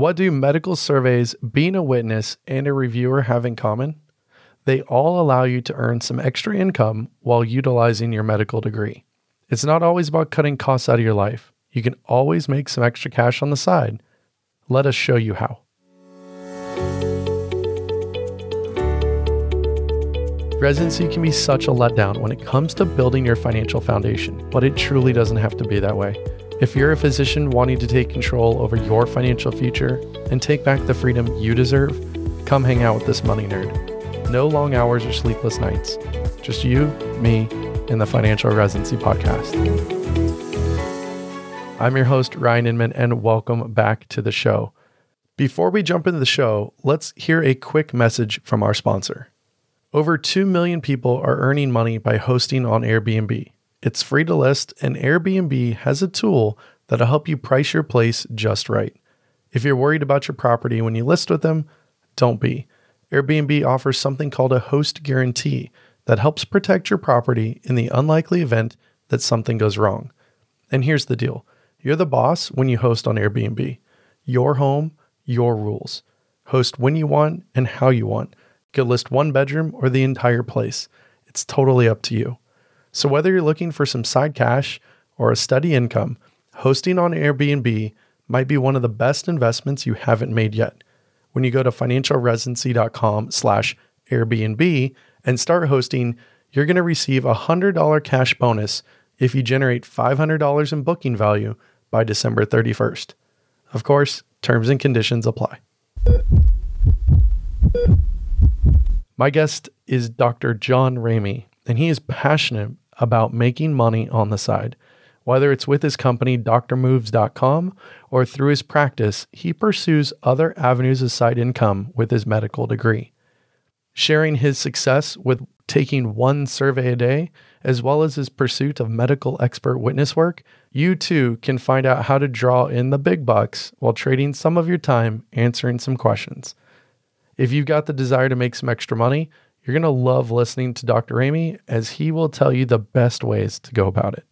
What do medical surveys, being a witness, and a reviewer have in common? They all allow you to earn some extra income while utilizing your medical degree. It's not always about cutting costs out of your life. You can always make some extra cash on the side. Let us show you how. Residency can be such a letdown when it comes to building your financial foundation, but it truly doesn't have to be that way. If you're a physician wanting to take control over your financial future and take back the freedom you deserve, come hang out with this money nerd. No long hours or sleepless nights. Just you, me, and the Financial Residency Podcast. I'm your host, Ryan Inman, and welcome back to the show. Before we jump into the show, let's hear a quick message from our sponsor. Over 2 million people are earning money by hosting on Airbnb. It's free to list, and Airbnb has a tool that'll help you price your place just right. If you're worried about your property when you list with them, don't be. Airbnb offers something called a host guarantee that helps protect your property in the unlikely event that something goes wrong. And here's the deal you're the boss when you host on Airbnb. Your home, your rules. Host when you want and how you want You could list one bedroom or the entire place. It's totally up to you. So, whether you're looking for some side cash or a steady income, hosting on Airbnb might be one of the best investments you haven't made yet. When you go to financialresidency.com slash Airbnb and start hosting, you're going to receive a $100 cash bonus if you generate $500 in booking value by December 31st. Of course, terms and conditions apply. My guest is Dr. John Ramey, and he is passionate about making money on the side. Whether it's with his company, drmoves.com, or through his practice, he pursues other avenues of side income with his medical degree. Sharing his success with taking one survey a day, as well as his pursuit of medical expert witness work, you too can find out how to draw in the big bucks while trading some of your time answering some questions. If you've got the desire to make some extra money, you're going to love listening to Dr. Ramey as he will tell you the best ways to go about it.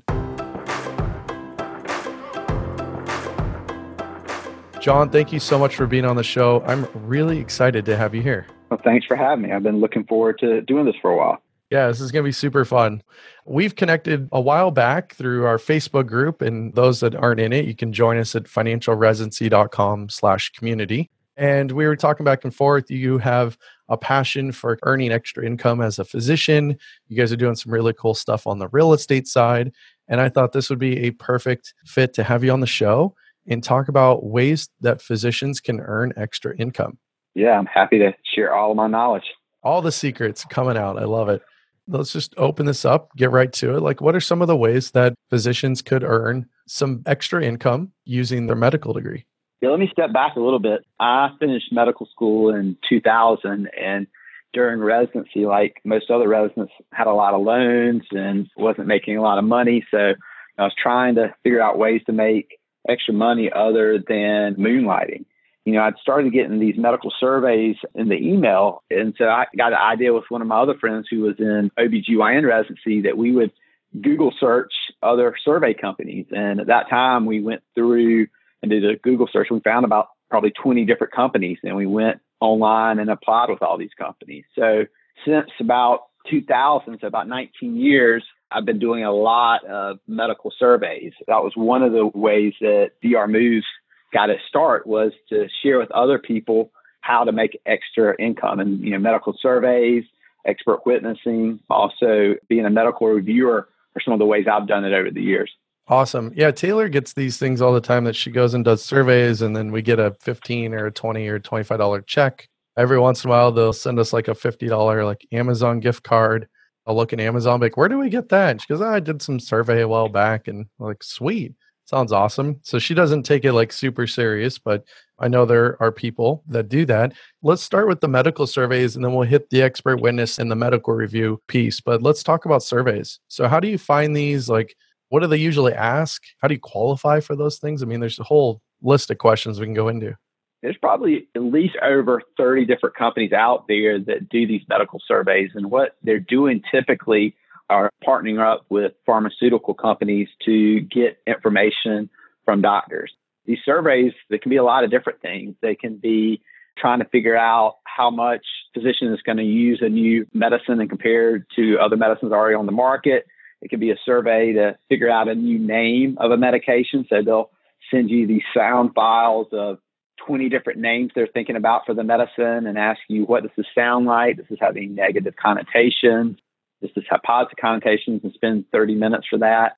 John, thank you so much for being on the show. I'm really excited to have you here. Well, thanks for having me. I've been looking forward to doing this for a while. Yeah, this is going to be super fun. We've connected a while back through our Facebook group, and those that aren't in it, you can join us at financialresidency.com slash community. And we were talking back and forth. You have a passion for earning extra income as a physician. You guys are doing some really cool stuff on the real estate side. And I thought this would be a perfect fit to have you on the show and talk about ways that physicians can earn extra income. Yeah, I'm happy to share all of my knowledge. All the secrets coming out. I love it. Let's just open this up, get right to it. Like, what are some of the ways that physicians could earn some extra income using their medical degree? Yeah, let me step back a little bit. I finished medical school in 2000 and during residency, like most other residents, had a lot of loans and wasn't making a lot of money. So I was trying to figure out ways to make extra money other than moonlighting. You know, I'd started getting these medical surveys in the email. And so I got an idea with one of my other friends who was in OBGYN residency that we would Google search other survey companies. And at that time, we went through and did a Google search. We found about probably 20 different companies and we went online and applied with all these companies. So since about 2000, so about 19 years, I've been doing a lot of medical surveys. That was one of the ways that DR Moves got its start was to share with other people how to make extra income and you know medical surveys, expert witnessing, also being a medical reviewer are some of the ways I've done it over the years. Awesome. Yeah, Taylor gets these things all the time that she goes and does surveys and then we get a 15 or a 20 or $25 check. Every once in a while they'll send us like a $50 like Amazon gift card. I'll look in Amazon like, where do we get that? And she goes, oh, I did some survey a while back and I'm like, sweet. Sounds awesome. So she doesn't take it like super serious, but I know there are people that do that. Let's start with the medical surveys and then we'll hit the expert witness and the medical review piece. But let's talk about surveys. So, how do you find these? Like, what do they usually ask? How do you qualify for those things? I mean, there's a whole list of questions we can go into. There's probably at least over 30 different companies out there that do these medical surveys. And what they're doing typically are partnering up with pharmaceutical companies to get information from doctors. these surveys, they can be a lot of different things. They can be trying to figure out how much physician is going to use a new medicine and compare to other medicines already on the market. It could be a survey to figure out a new name of a medication. So they'll send you these sound files of 20 different names they're thinking about for the medicine and ask you, what does this sound like? Does this have any negative connotations? Does this have positive connotations? And spend 30 minutes for that.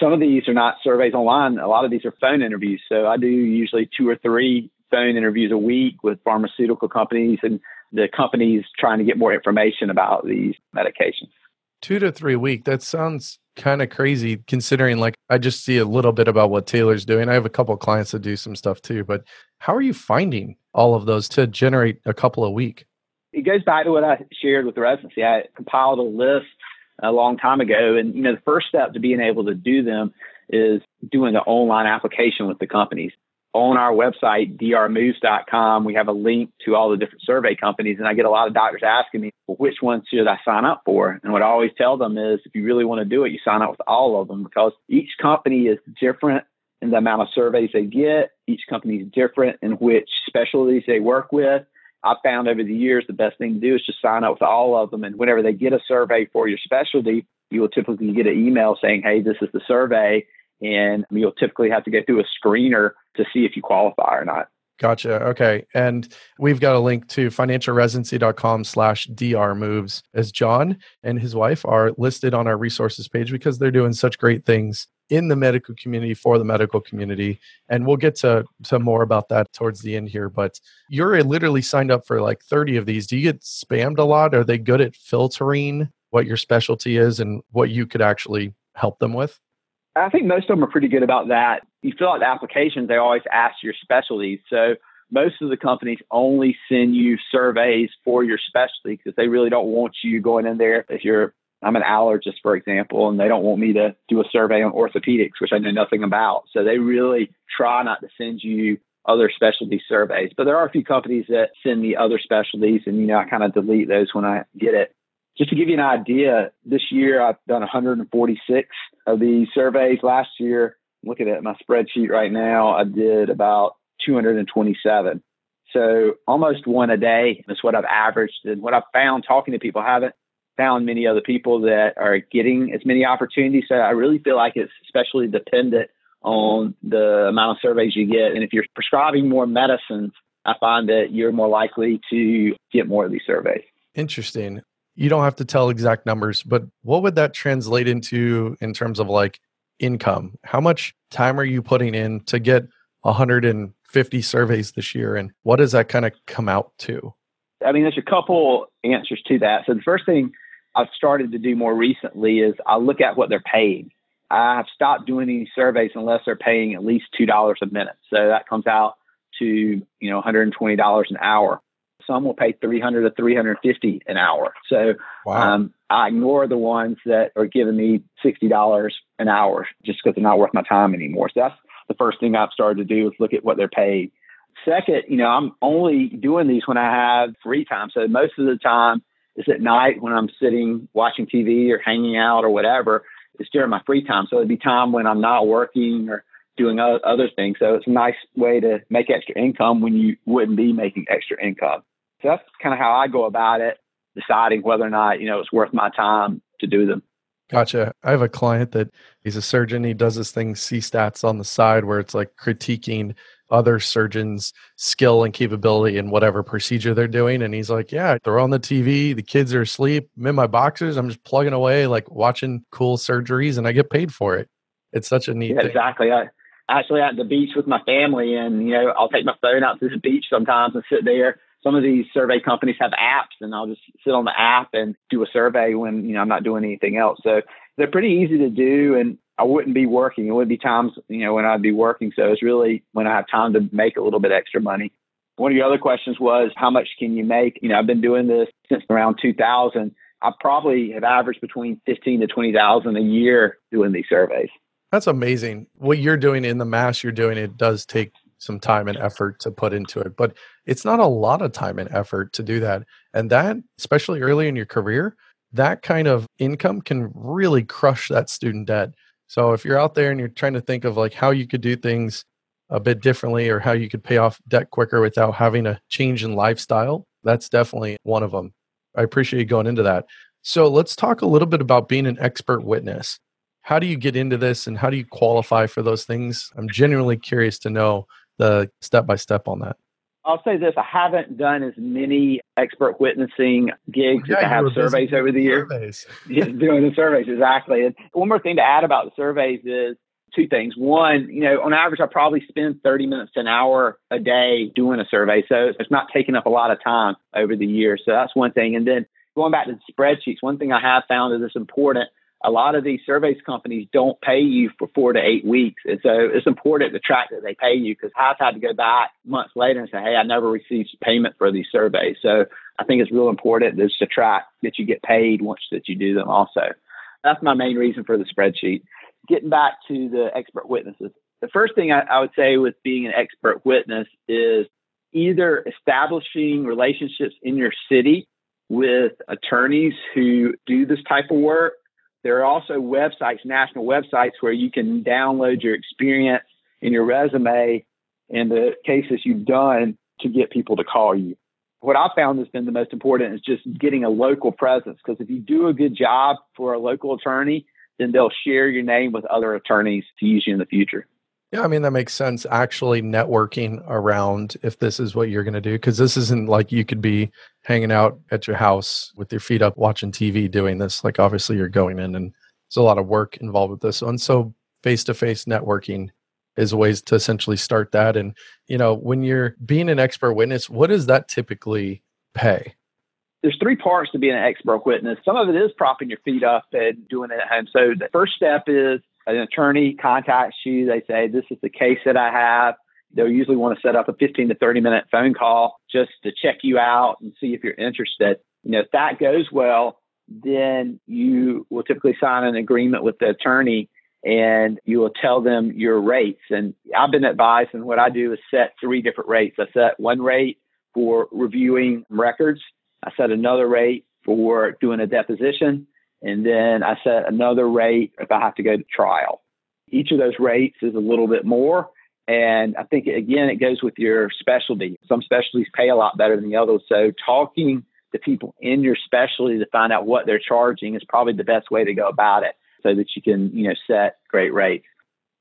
Some of these are not surveys online. A lot of these are phone interviews. So I do usually two or three phone interviews a week with pharmaceutical companies and the companies trying to get more information about these medications. Two to three week. That sounds kind of crazy considering like I just see a little bit about what Taylor's doing. I have a couple clients that do some stuff too, but how are you finding all of those to generate a couple a week? It goes back to what I shared with the residency. I compiled a list a long time ago. And, you know, the first step to being able to do them is doing the online application with the companies. On our website, drmoves.com, we have a link to all the different survey companies. And I get a lot of doctors asking me, well, which ones should I sign up for? And what I always tell them is if you really want to do it, you sign up with all of them because each company is different in the amount of surveys they get. Each company is different in which specialties they work with. I've found over the years the best thing to do is just sign up with all of them. And whenever they get a survey for your specialty, you will typically get an email saying, hey, this is the survey. And you'll typically have to go through a screener to see if you qualify or not. Gotcha. Okay. And we've got a link to financialresidency.com slash DR moves as John and his wife are listed on our resources page because they're doing such great things in the medical community for the medical community. And we'll get to, to more about that towards the end here. But you're literally signed up for like 30 of these. Do you get spammed a lot? Are they good at filtering what your specialty is and what you could actually help them with? I think most of them are pretty good about that. You fill out the applications, they always ask your specialties. So most of the companies only send you surveys for your specialty because they really don't want you going in there if you're I'm an allergist, for example, and they don't want me to do a survey on orthopedics, which I know nothing about. So they really try not to send you other specialty surveys. But there are a few companies that send me other specialties, and you know I kind of delete those when I get it. Just to give you an idea, this year I've done 146 of these surveys. Last year, looking at my spreadsheet right now, I did about 227. So almost one a day is what I've averaged. And what I've found talking to people, I haven't found many other people that are getting as many opportunities. So I really feel like it's especially dependent on the amount of surveys you get. And if you're prescribing more medicines, I find that you're more likely to get more of these surveys. Interesting. You don't have to tell exact numbers, but what would that translate into in terms of like income? How much time are you putting in to get 150 surveys this year? And what does that kind of come out to? I mean, there's a couple answers to that. So the first thing I've started to do more recently is I look at what they're paying. I've stopped doing any surveys unless they're paying at least two dollars a minute. So that comes out to you know 120 dollars an hour. Some will pay 300 to 350 an hour. So wow. um, I ignore the ones that are giving me sixty dollars an hour just because they're not worth my time anymore. So that's the first thing I've started to do is look at what they're paid. Second, you know, I'm only doing these when I have free time. So most of the time is at night when I'm sitting watching TV or hanging out or whatever. It's during my free time. So it'd be time when I'm not working or doing other things. So it's a nice way to make extra income when you wouldn't be making extra income. So that's kind of how I go about it, deciding whether or not, you know, it's worth my time to do them. Gotcha. I have a client that he's a surgeon. He does this thing, C-SATS on the side, where it's like critiquing other surgeons' skill and capability in whatever procedure they're doing. And he's like, Yeah, they're on the TV, the kids are asleep. I'm in my boxers. I'm just plugging away, like watching cool surgeries, and I get paid for it. It's such a neat yeah, thing. Exactly. I actually at the beach with my family, and, you know, I'll take my phone out to the beach sometimes and sit there. Some of these survey companies have apps, and I'll just sit on the app and do a survey when, you know, I'm not doing anything else. So they're pretty easy to do. And I wouldn't be working. It would be times, you know, when I'd be working. So it's really when I have time to make a little bit extra money. One of your other questions was how much can you make? You know, I've been doing this since around 2000. I probably have averaged between 15 to 20,000 a year doing these surveys. That's amazing. What you're doing in the mass you're doing, it does take some time and effort to put into it, but it's not a lot of time and effort to do that. And that, especially early in your career, that kind of income can really crush that student debt so if you're out there and you're trying to think of like how you could do things a bit differently or how you could pay off debt quicker without having a change in lifestyle. That's definitely one of them. I appreciate you going into that. So let's talk a little bit about being an expert witness. How do you get into this and how do you qualify for those things? I'm genuinely curious to know the step by step on that. I'll say this: I haven't done as many expert witnessing gigs yeah, as I have surveys over the years. doing the surveys exactly. And one more thing to add about the surveys is two things. One, you know, on average, I probably spend 30 minutes to an hour a day doing a survey. So it's not taking up a lot of time over the years. So that's one thing. And then going back to the spreadsheets, one thing I have found is it's important. A lot of these surveys companies don't pay you for four to eight weeks. And so it's important to track that they pay you because I've had to go back months later and say, hey, I never received payment for these surveys. So I think it's real important just to track that you get paid once that you do them also. That's my main reason for the spreadsheet getting back to the expert witnesses, the first thing I, I would say with being an expert witness is either establishing relationships in your city with attorneys who do this type of work. There are also websites, national websites, where you can download your experience and your resume and the cases you've done to get people to call you. What I found has been the most important is just getting a local presence because if you do a good job for a local attorney, then they'll share your name with other attorneys to use you in the future. Yeah, I mean, that makes sense. Actually, networking around if this is what you're going to do, because this isn't like you could be hanging out at your house with your feet up watching TV doing this. Like, obviously, you're going in and there's a lot of work involved with this. And so, face to face networking is a ways to essentially start that. And, you know, when you're being an expert witness, what does that typically pay? there's three parts to being an expert witness. Some of it is propping your feet up and doing it at home. So the first step is an attorney contacts you. They say, This is the case that I have. They'll usually want to set up a 15 to 30 minute phone call just to check you out and see if you're interested. You know, if that goes well, then you will typically sign an agreement with the attorney and you will tell them your rates. And I've been advised, and what I do is set three different rates. I set one rate for reviewing records I set another rate for doing a deposition, and then I set another rate if I have to go to trial. Each of those rates is a little bit more. And I think, again, it goes with your specialty. Some specialties pay a lot better than the others. So, talking to people in your specialty to find out what they're charging is probably the best way to go about it so that you can, you know, set great rates.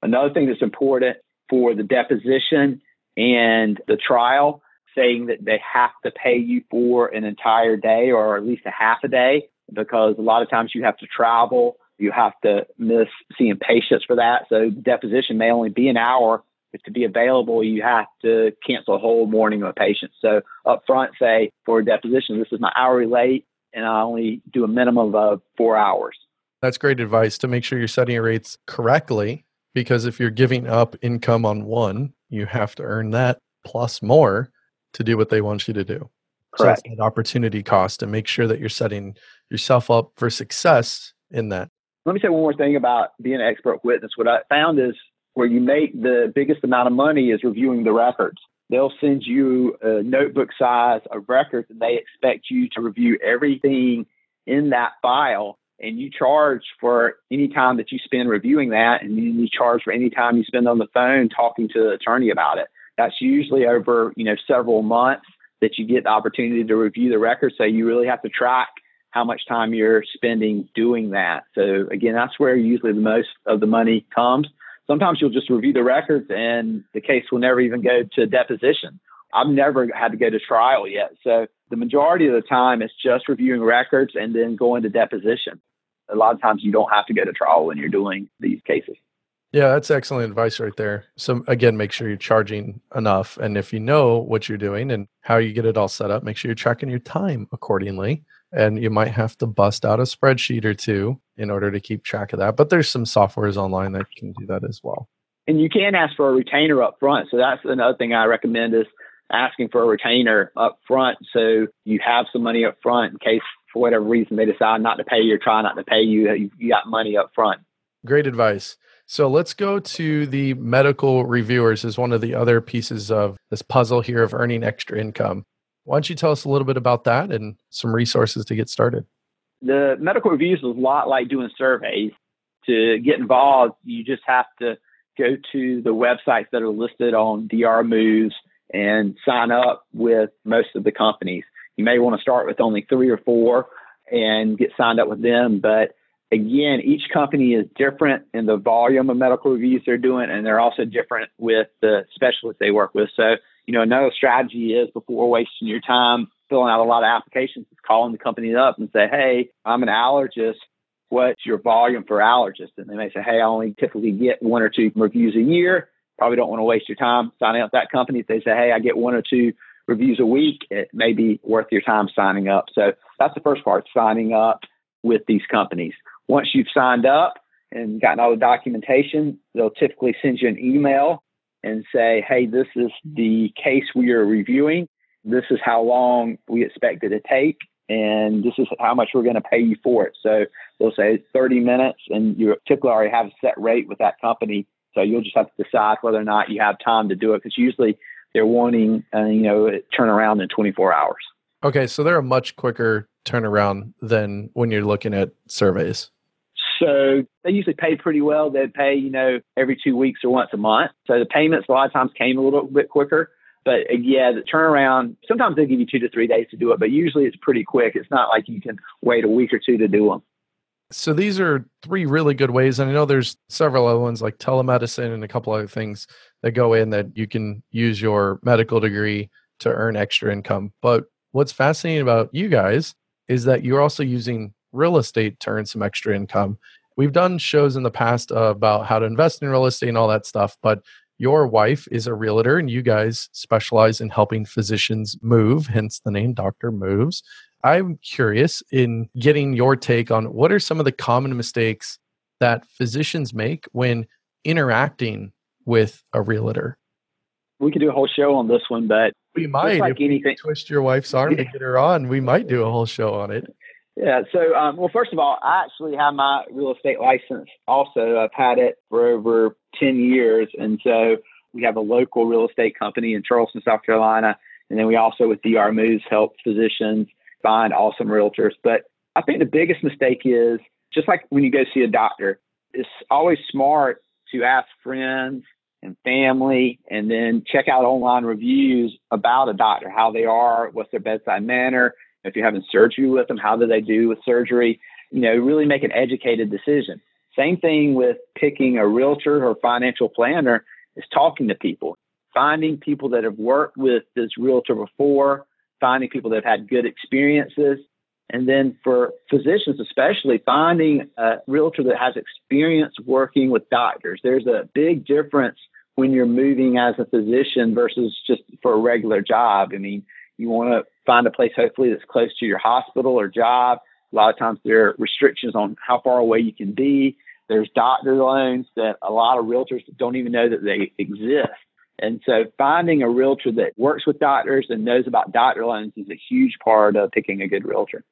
Another thing that's important for the deposition and the trial saying that they have to pay you for an entire day or at least a half a day because a lot of times you have to travel, you have to miss seeing patients for that. So deposition may only be an hour, but to be available, you have to cancel a whole morning of a patient. So up front, say for a deposition, this is my hourly rate, and I only do a minimum of four hours. That's great advice to make sure you're setting your rates correctly. Because if you're giving up income on one, you have to earn that plus more to do what they want you to do. Correct. So an opportunity cost and make sure that you're setting yourself up for success in that. Let me say one more thing about being an expert witness. What I found is where you make the biggest amount of money is reviewing the records. They'll send you a notebook size of records and they expect you to review everything in that file. And you charge for any time that you spend reviewing that, and you charge for any time you spend on the phone talking to the attorney about it. That's usually over, you know, several months that you get the opportunity to review the record. So you really have to track how much time you're spending doing that. So again, that's where usually the most of the money comes. Sometimes you'll just review the records and the case will never even go to deposition. I've never had to go to trial yet. So the majority of the time it's just reviewing records and then going to deposition. A lot of times you don't have to go to trial when you're doing these cases. Yeah, that's excellent advice right there. So again, make sure you're charging enough. And if you know what you're doing and how you get it all set up, make sure you're tracking your time accordingly. And you might have to bust out a spreadsheet or two in order to keep track of that. But there's some softwares online that can do that as well. And you can ask for a retainer up front. So that's another thing I recommend is asking for a retainer up front so you have some money up front in case for whatever reason they decide not to pay you or try not to pay you, you got money up front. Great advice. So let's go to the medical reviewers as one of the other pieces of this puzzle here of earning extra income. Why don't you tell us a little bit about that and some resources to get started? The medical reviews is a lot like doing surveys. To get involved, you just have to go to the websites that are listed on DR Moves and sign up with most of the companies. You may want to start with only three or four and get signed up with them. But again, each company is different in the volume of medical reviews they're doing, and they're also different with the specialists they work with. So, you know, another strategy is before wasting your time filling out a lot of applications, is calling the company up and say, Hey, I'm an allergist. What's your volume for allergists? And they may say, Hey, I only typically get one or two reviews a year. Probably don't want to waste your time signing up that company. If they say, Hey, I get one or two reviews a week, it may be worth your time signing up. So that's the first part, signing up with these companies. Once you've signed up and gotten all the documentation, they'll typically send you an email and say, hey, this is the case we are reviewing. This is how long we expect it to take. And this is how much we're going to pay you for it. So they'll say 30 minutes, and you typically already have a set rate with that company. So you'll just have to decide whether or not you have time to do it because usually they're wanting, uh, you know, turn around in 24 hours. Okay, so they're a much quicker turnaround than when you're looking at surveys. So they usually pay pretty well. They pay, you know, every two weeks or once a month. So the payments a lot of times came a little bit quicker. But uh, yeah, the turnaround, sometimes they give you two to three days to do it, but usually it's pretty quick. It's not like you can wait a week or two to do them. So these are three really good ways. And I know there's several other ones like telemedicine and a couple other things that go in that you can use your medical degree to earn extra income. But what's fascinating about you guys is that you're also using real estate to earn some extra income. We've done shows in the past about how to invest in real estate and all that stuff, but your wife is a realtor and you guys specialize in helping physicians move, hence the name Dr. Moves. I'm curious in getting your take on what are some of the common mistakes that physicians make when interacting with a realtor? We could do a whole show on this one, but we might like anything. twist your wife's arm to get her on. We might do a whole show on it. Yeah. So, um, well, first of all, I actually have my real estate license. Also, I've had it for over ten years, and so we have a local real estate company in Charleston, South Carolina, and then we also with DR Moves help physicians find awesome realtors. But I think the biggest mistake is just like when you go see a doctor, it's always smart to ask friends and family and then check out online reviews about a doctor, how they are, what's their bedside manner, if you're having surgery with them, how do they do with surgery? You know, really make an educated decision. Same thing with picking a realtor or financial planner is talking to people, finding people that have worked with this realtor before, finding people that have had good experiences. And then for physicians, especially finding a realtor that has experience working with doctors. There's a big difference when you're moving as a physician versus just for a regular job. I mean, you want to find a place hopefully that's close to your hospital or job. A lot of times there are restrictions on how far away you can be. There's doctor loans that a lot of realtors don't even know that they exist. And so finding a realtor that works with doctors and knows about doctor loans is a huge part of picking a good realtor.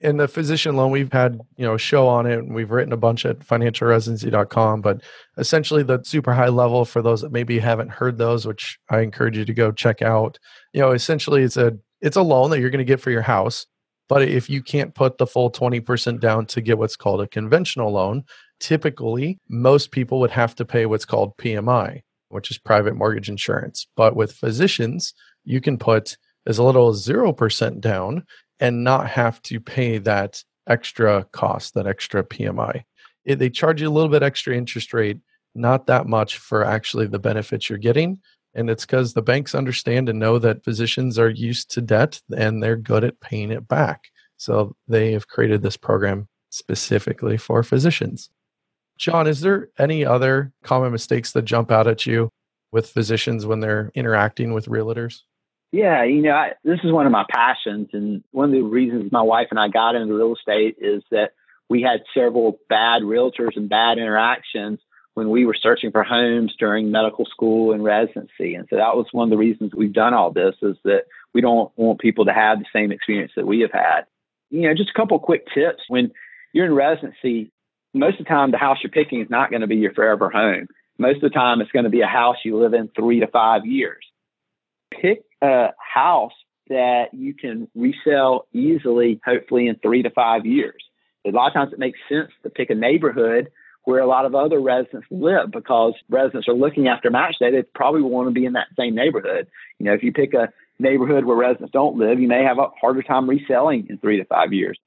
In the physician loan, we've had, you know, a show on it and we've written a bunch at financialresidency.com, but essentially the super high level for those that maybe haven't heard those, which I encourage you to go check out. You know, essentially it's a it's a loan that you're going to get for your house. But if you can't put the full 20% down to get what's called a conventional loan, typically most people would have to pay what's called PMI, which is private mortgage insurance. But with physicians, you can put as little as 0% down and not have to pay that extra cost, that extra PMI. It, they charge you a little bit extra interest rate, not that much for actually the benefits you're getting. And it's because the banks understand and know that physicians are used to debt and they're good at paying it back. So they have created this program specifically for physicians. John, is there any other common mistakes that jump out at you with physicians when they're interacting with realtors? Yeah, you know, I, this is one of my passions. And one of the reasons my wife and I got into real estate is that we had several bad realtors and bad interactions when we were searching for homes during medical school and residency. And so that was one of the reasons we've done all this is that we don't want people to have the same experience that we have had. You know, just a couple quick tips. When you're in residency, most of the time the house you're picking is not going to be your forever home. Most of the time it's going to be a house you live in three to five years. Pick a house that you can resell easily, hopefully in three to five years. A lot of times it makes sense to pick a neighborhood where a lot of other residents live because residents are looking after match day. They probably want to be in that same neighborhood. You know, if you pick a neighborhood where residents don't live, you may have a harder time reselling in three to five years.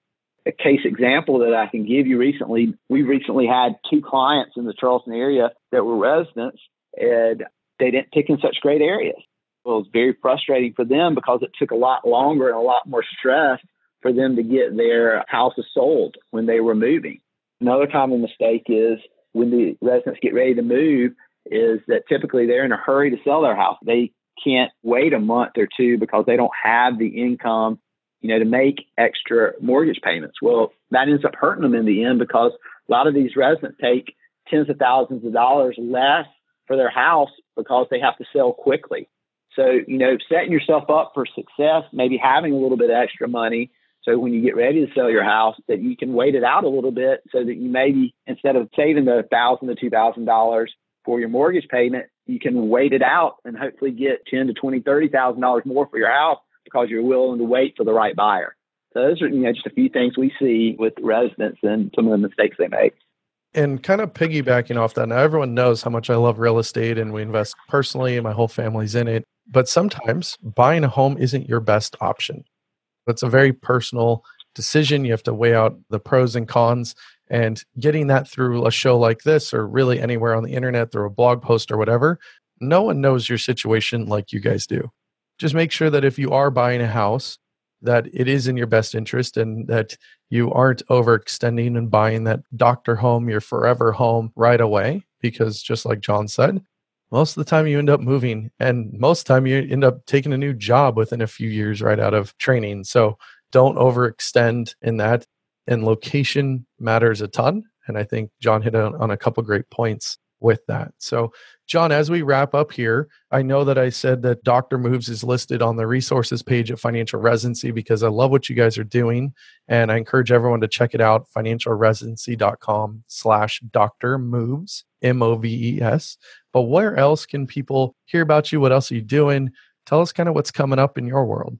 A case example that I can give you recently, we recently had two clients in the Charleston area that were residents and they didn't pick in such great areas. Well, it was very frustrating for them because it took a lot longer and a lot more stress for them to get their houses sold when they were moving. Another common mistake is when the residents get ready to move is that typically they're in a hurry to sell their house. They can't wait a month or two because they don't have the income, you know, to make extra mortgage payments. Well, that ends up hurting them in the end because a lot of these residents take tens of thousands of dollars less for their house because they have to sell quickly. So, you know, setting yourself up for success, maybe having a little bit of extra money so when you get ready to sell your house, that you can wait it out a little bit so that you maybe instead of saving the thousand to two thousand dollars for your mortgage payment, you can wait it out and hopefully get ten to twenty, thirty thousand dollars more for your house because you're willing to wait for the right buyer. So those are you know just a few things we see with residents and some of the mistakes they make. And kind of piggybacking off that, now everyone knows how much I love real estate and we invest personally and my whole family's in it. But sometimes buying a home isn't your best option. It's a very personal decision. You have to weigh out the pros and cons. And getting that through a show like this, or really anywhere on the internet, through a blog post or whatever, no one knows your situation like you guys do. Just make sure that if you are buying a house, that it is in your best interest and that you aren't overextending and buying that doctor home, your forever home right away. Because just like John said, most of the time you end up moving and most of the time you end up taking a new job within a few years right out of training. So don't overextend in that. And location matters a ton and i think john hit on, on a couple great points with that. So john as we wrap up here i know that i said that dr moves is listed on the resources page at financial residency because i love what you guys are doing and i encourage everyone to check it out financialresidency.com slash dr moves m-o-v-e-s but where else can people hear about you? What else are you doing? Tell us kind of what's coming up in your world.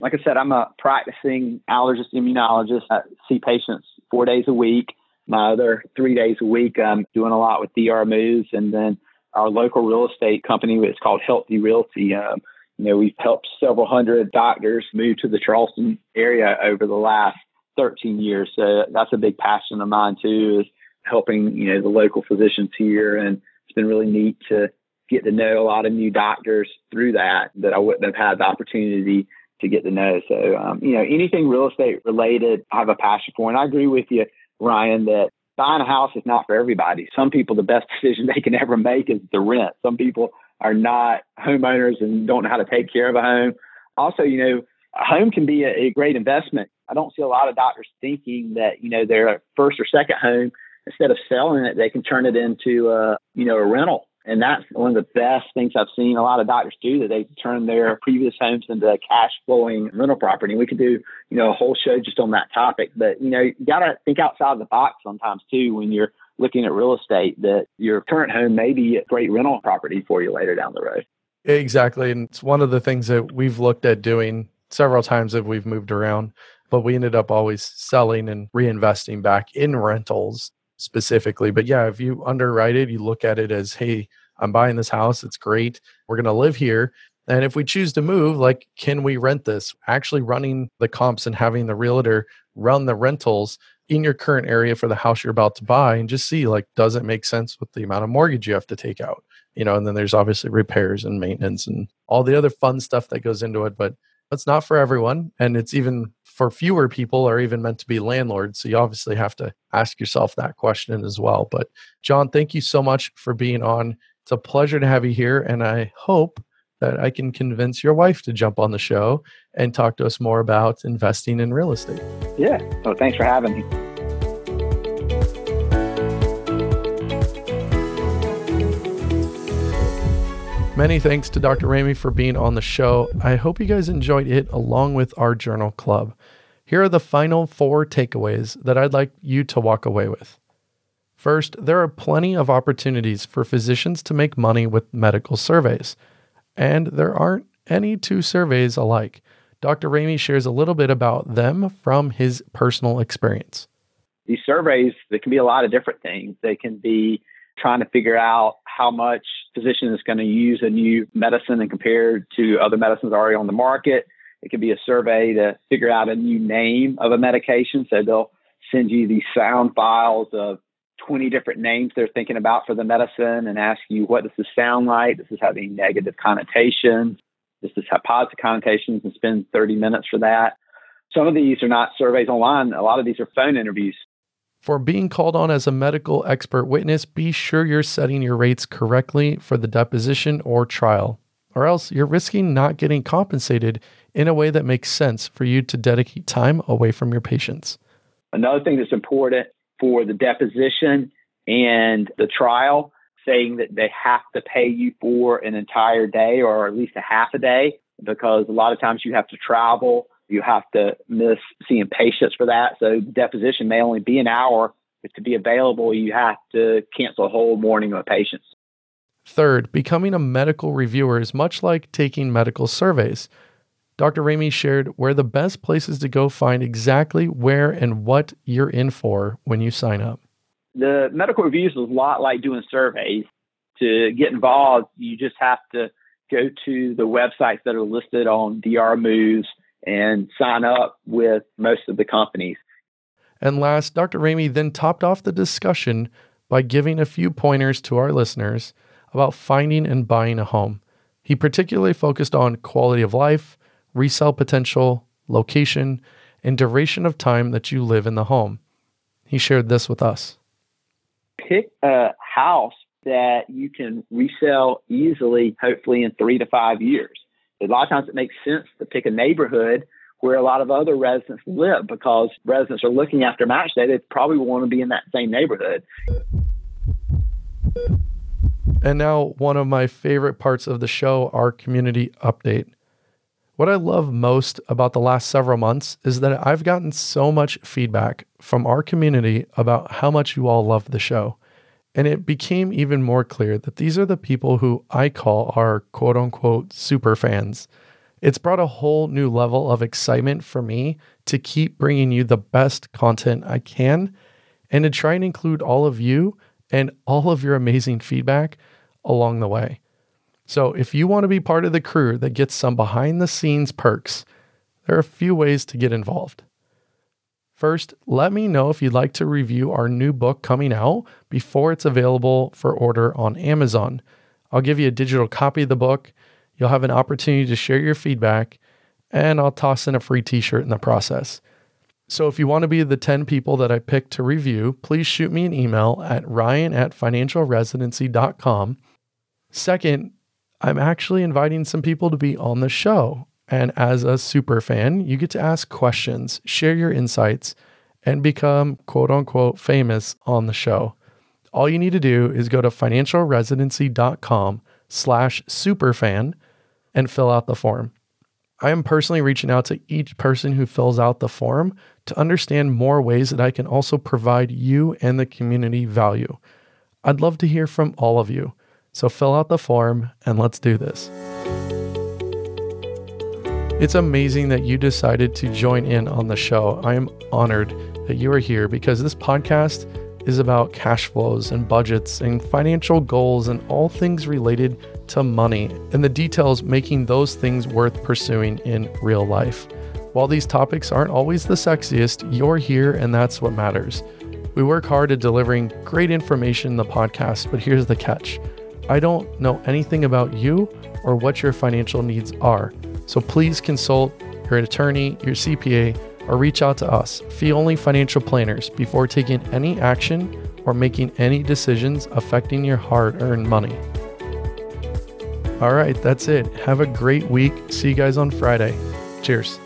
Like I said, I'm a practicing allergist immunologist. I see patients four days a week. My other three days a week, I'm doing a lot with DR Moves. And then our local real estate company, it's called Healthy Realty. Um, you know, we've helped several hundred doctors move to the Charleston area over the last 13 years. So that's a big passion of mine too, is helping, you know, the local physicians here and it's been really neat to get to know a lot of new doctors through that that I wouldn't have had the opportunity to get to know. So, um, you know, anything real estate related, I have a passion for. And I agree with you, Ryan, that buying a house is not for everybody. Some people, the best decision they can ever make is to rent. Some people are not homeowners and don't know how to take care of a home. Also, you know, a home can be a, a great investment. I don't see a lot of doctors thinking that, you know, their first or second home instead of selling it, they can turn it into a, you know, a rental. And that's one of the best things I've seen a lot of doctors do that they turn their previous homes into a cash flowing rental property. We could do, you know, a whole show just on that topic. But, you know, you got to think outside the box sometimes too when you're looking at real estate that your current home may be a great rental property for you later down the road. Exactly. And it's one of the things that we've looked at doing several times that we've moved around, but we ended up always selling and reinvesting back in rentals specifically. But yeah, if you underwrite it, you look at it as, hey, I'm buying this house. It's great. We're going to live here. And if we choose to move, like, can we rent this? Actually, running the comps and having the realtor run the rentals in your current area for the house you're about to buy and just see, like, does it make sense with the amount of mortgage you have to take out? You know, and then there's obviously repairs and maintenance and all the other fun stuff that goes into it. But it's not for everyone. And it's even for fewer people are even meant to be landlords. So you obviously have to ask yourself that question as well. But John, thank you so much for being on. It's a pleasure to have you here. And I hope that I can convince your wife to jump on the show and talk to us more about investing in real estate. Yeah. Well, thanks for having me. Many thanks to Dr. Ramey for being on the show. I hope you guys enjoyed it along with our journal club. Here are the final four takeaways that I'd like you to walk away with. First, there are plenty of opportunities for physicians to make money with medical surveys, and there aren't any two surveys alike. Dr. Ramey shares a little bit about them from his personal experience. these surveys, they can be a lot of different things. They can be trying to figure out how much physician is going to use a new medicine and compare to other medicines already on the market. It could be a survey to figure out a new name of a medication. So they'll send you these sound files of 20 different names they're thinking about for the medicine and ask you, what does this sound like? Does this have any negative connotations? Does this have positive connotations? And spend 30 minutes for that. Some of these are not surveys online. A lot of these are phone interviews. For being called on as a medical expert witness, be sure you're setting your rates correctly for the deposition or trial, or else you're risking not getting compensated in a way that makes sense for you to dedicate time away from your patients. Another thing that's important for the deposition and the trial, saying that they have to pay you for an entire day or at least a half a day, because a lot of times you have to travel, you have to miss seeing patients for that. So deposition may only be an hour. But to be available, you have to cancel a whole morning of patients. Third, becoming a medical reviewer is much like taking medical surveys. Dr. Ramey shared where the best places to go find exactly where and what you're in for when you sign up. The medical reviews is a lot like doing surveys. To get involved, you just have to go to the websites that are listed on DR Moves and sign up with most of the companies. And last, Dr. Ramey then topped off the discussion by giving a few pointers to our listeners about finding and buying a home. He particularly focused on quality of life, resale potential, location, and duration of time that you live in the home. He shared this with us. Pick a house that you can resell easily, hopefully in three to five years. A lot of times it makes sense to pick a neighborhood where a lot of other residents live because residents are looking after match day. They probably want to be in that same neighborhood. And now, one of my favorite parts of the show, our community update. What I love most about the last several months is that I've gotten so much feedback from our community about how much you all love the show. And it became even more clear that these are the people who I call our quote unquote super fans. It's brought a whole new level of excitement for me to keep bringing you the best content I can and to try and include all of you and all of your amazing feedback along the way. So, if you want to be part of the crew that gets some behind the scenes perks, there are a few ways to get involved. First, let me know if you'd like to review our new book coming out before it's available for order on Amazon. I'll give you a digital copy of the book. You'll have an opportunity to share your feedback, and I'll toss in a free t shirt in the process. So if you want to be the 10 people that I picked to review, please shoot me an email at ryan at financialresidency.com. Second, I'm actually inviting some people to be on the show. And as a super fan, you get to ask questions, share your insights, and become quote unquote famous on the show. All you need to do is go to financialresidency.com slash superfan and fill out the form. I am personally reaching out to each person who fills out the form to understand more ways that I can also provide you and the community value. I'd love to hear from all of you. So fill out the form and let's do this. It's amazing that you decided to join in on the show. I am honored that you are here because this podcast is about cash flows and budgets and financial goals and all things related to money and the details making those things worth pursuing in real life. While these topics aren't always the sexiest, you're here and that's what matters. We work hard at delivering great information in the podcast, but here's the catch I don't know anything about you or what your financial needs are. So please consult your attorney, your CPA, or reach out to us, fee only financial planners, before taking any action or making any decisions affecting your hard earned money. All right, that's it. Have a great week. See you guys on Friday. Cheers.